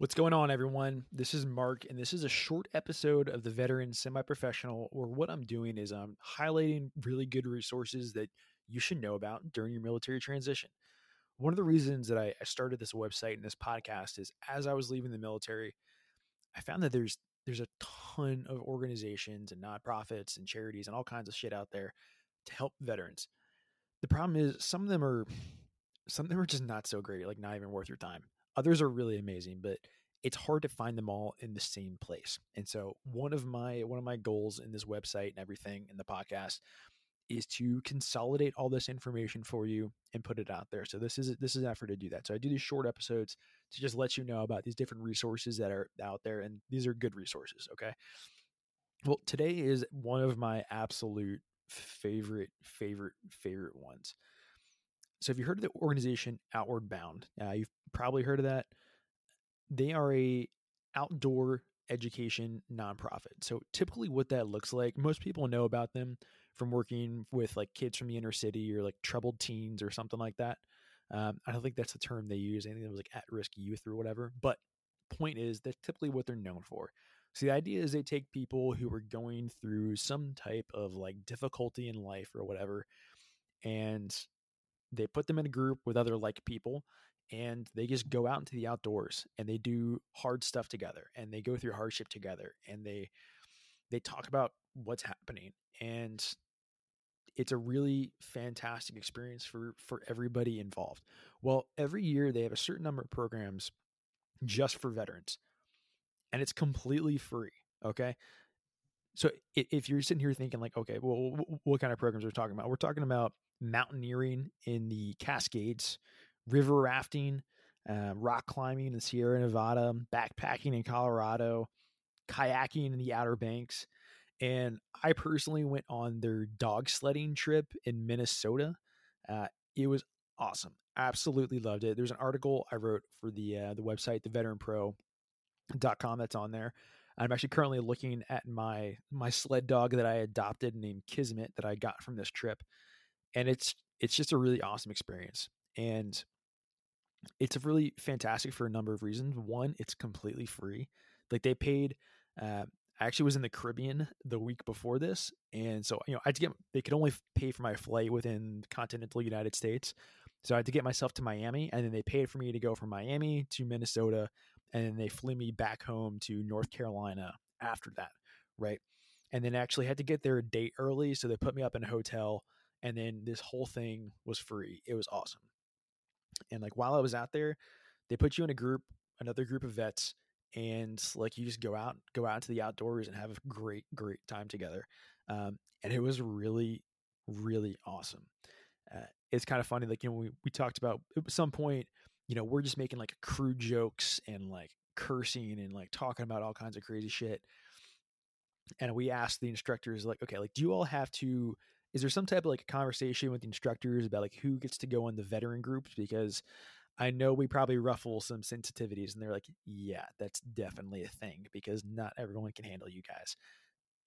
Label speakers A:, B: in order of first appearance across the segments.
A: What's going on, everyone? This is Mark, and this is a short episode of the Veteran Semi Professional, where what I'm doing is I'm highlighting really good resources that you should know about during your military transition. One of the reasons that I started this website and this podcast is as I was leaving the military, I found that there's there's a ton of organizations and nonprofits and charities and all kinds of shit out there to help veterans. The problem is some of them are some of them are just not so great, like not even worth your time. Others are really amazing, but it's hard to find them all in the same place. And so one of my one of my goals in this website and everything in the podcast is to consolidate all this information for you and put it out there. So this is this is an effort to do that. So I do these short episodes to just let you know about these different resources that are out there and these are good resources, okay? Well, today is one of my absolute favorite favorite favorite ones. So, have you heard of the organization Outward Bound? Uh, you've probably heard of that. They are a outdoor education nonprofit. So, typically, what that looks like, most people know about them from working with like kids from the inner city or like troubled teens or something like that. Um, I don't think that's the term they use. I think it was like at risk youth or whatever. But point is, that's typically what they're known for. So the idea is they take people who are going through some type of like difficulty in life or whatever, and they put them in a group with other like people and they just go out into the outdoors and they do hard stuff together and they go through hardship together and they they talk about what's happening and it's a really fantastic experience for for everybody involved. Well every year they have a certain number of programs just for veterans and it's completely free okay so if you're sitting here thinking like okay well what kind of programs are we talking about we're talking about mountaineering in the Cascades, river rafting, uh, rock climbing in the Sierra Nevada, backpacking in Colorado, kayaking in the Outer Banks. And I personally went on their dog sledding trip in Minnesota. Uh, it was awesome. Absolutely loved it. There's an article I wrote for the uh, the website, theveteranpro.com that's on there. I'm actually currently looking at my my sled dog that I adopted named Kismet that I got from this trip and it's it's just a really awesome experience and it's really fantastic for a number of reasons. One it's completely free. Like they paid uh, i actually was in the caribbean the week before this and so you know i had to get they could only pay for my flight within continental united states so i had to get myself to miami and then they paid for me to go from miami to minnesota and then they flew me back home to north carolina after that right and then actually had to get there a date early so they put me up in a hotel and then this whole thing was free. It was awesome. And like while I was out there, they put you in a group, another group of vets, and like you just go out, go out into the outdoors and have a great, great time together. Um, and it was really, really awesome. Uh, it's kind of funny, like you know, we we talked about at some point, you know, we're just making like crude jokes and like cursing and like talking about all kinds of crazy shit. And we asked the instructors, like, okay, like, do you all have to is there some type of like conversation with the instructors about like who gets to go in the veteran groups because I know we probably ruffle some sensitivities and they're like, yeah, that's definitely a thing because not everyone can handle you guys.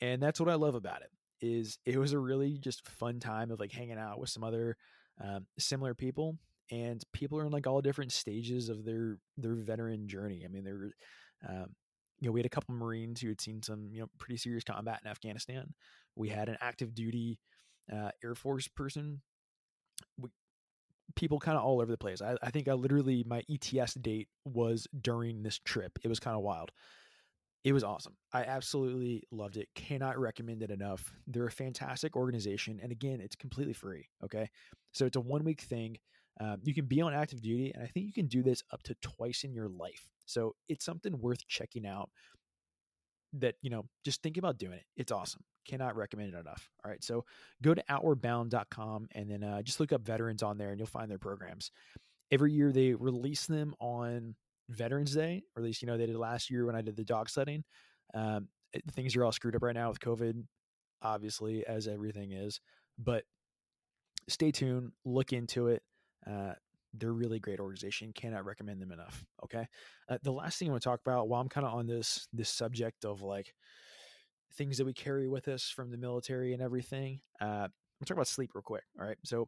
A: And that's what I love about it is it was a really just fun time of like hanging out with some other um, similar people and people are in like all different stages of their their veteran journey. I mean, they're um, you know, we had a couple Marines who had seen some, you know, pretty serious combat in Afghanistan. We had an active duty uh, Air Force person. We, people kind of all over the place. I, I think I literally my ETS date was during this trip. It was kind of wild. It was awesome. I absolutely loved it. Cannot recommend it enough. They're a fantastic organization, and again, it's completely free. Okay, so it's a one week thing. Um, you can be on active duty, and I think you can do this up to twice in your life. So it's something worth checking out. That you know, just think about doing it. It's awesome. Cannot recommend it enough. All right. So go to outwardbound.com and then uh, just look up veterans on there and you'll find their programs. Every year they release them on Veterans Day, or at least, you know, they did last year when I did the dog sledding. Um, things are all screwed up right now with COVID, obviously, as everything is. But stay tuned, look into it. Uh, they're really great organization. Cannot recommend them enough. Okay. Uh, the last thing I want to talk about while I'm kind of on this this subject of like things that we carry with us from the military and everything. Uh, I'm talking about sleep real quick. All right. So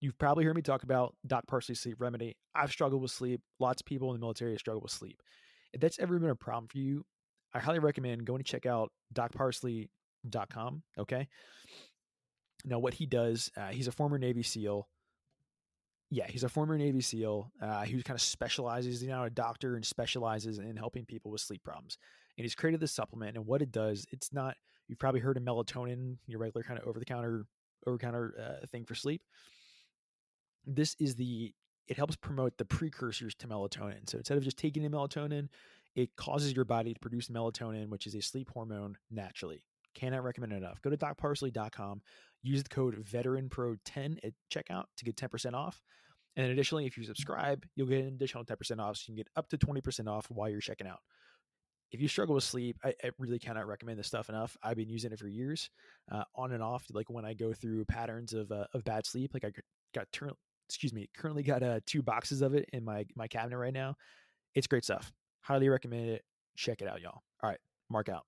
A: you've probably heard me talk about Doc Parsley sleep remedy. I've struggled with sleep. Lots of people in the military struggle with sleep. If that's ever been a problem for you, I highly recommend going to check out docparsley.com. Okay. Now, what he does, uh, he's a former Navy SEAL. Yeah, he's a former Navy SEAL uh, kind of specializes, you know, a doctor and specializes in helping people with sleep problems. And he's created this supplement. And what it does, it's not, you've probably heard of melatonin, your regular kind of over the counter, over counter uh, thing for sleep. This is the, it helps promote the precursors to melatonin. So instead of just taking the melatonin, it causes your body to produce melatonin, which is a sleep hormone naturally. Cannot recommend enough. Go to docparsley.com, use the code VeteranPro10 at checkout to get 10% off. And additionally, if you subscribe, you'll get an additional 10% off. So you can get up to 20% off while you're checking out. If you struggle with sleep, I, I really cannot recommend this stuff enough. I've been using it for years, uh, on and off. Like when I go through patterns of uh, of bad sleep, like I got turn, excuse me, currently got uh, two boxes of it in my my cabinet right now. It's great stuff. Highly recommend it. Check it out, y'all. All right, mark out.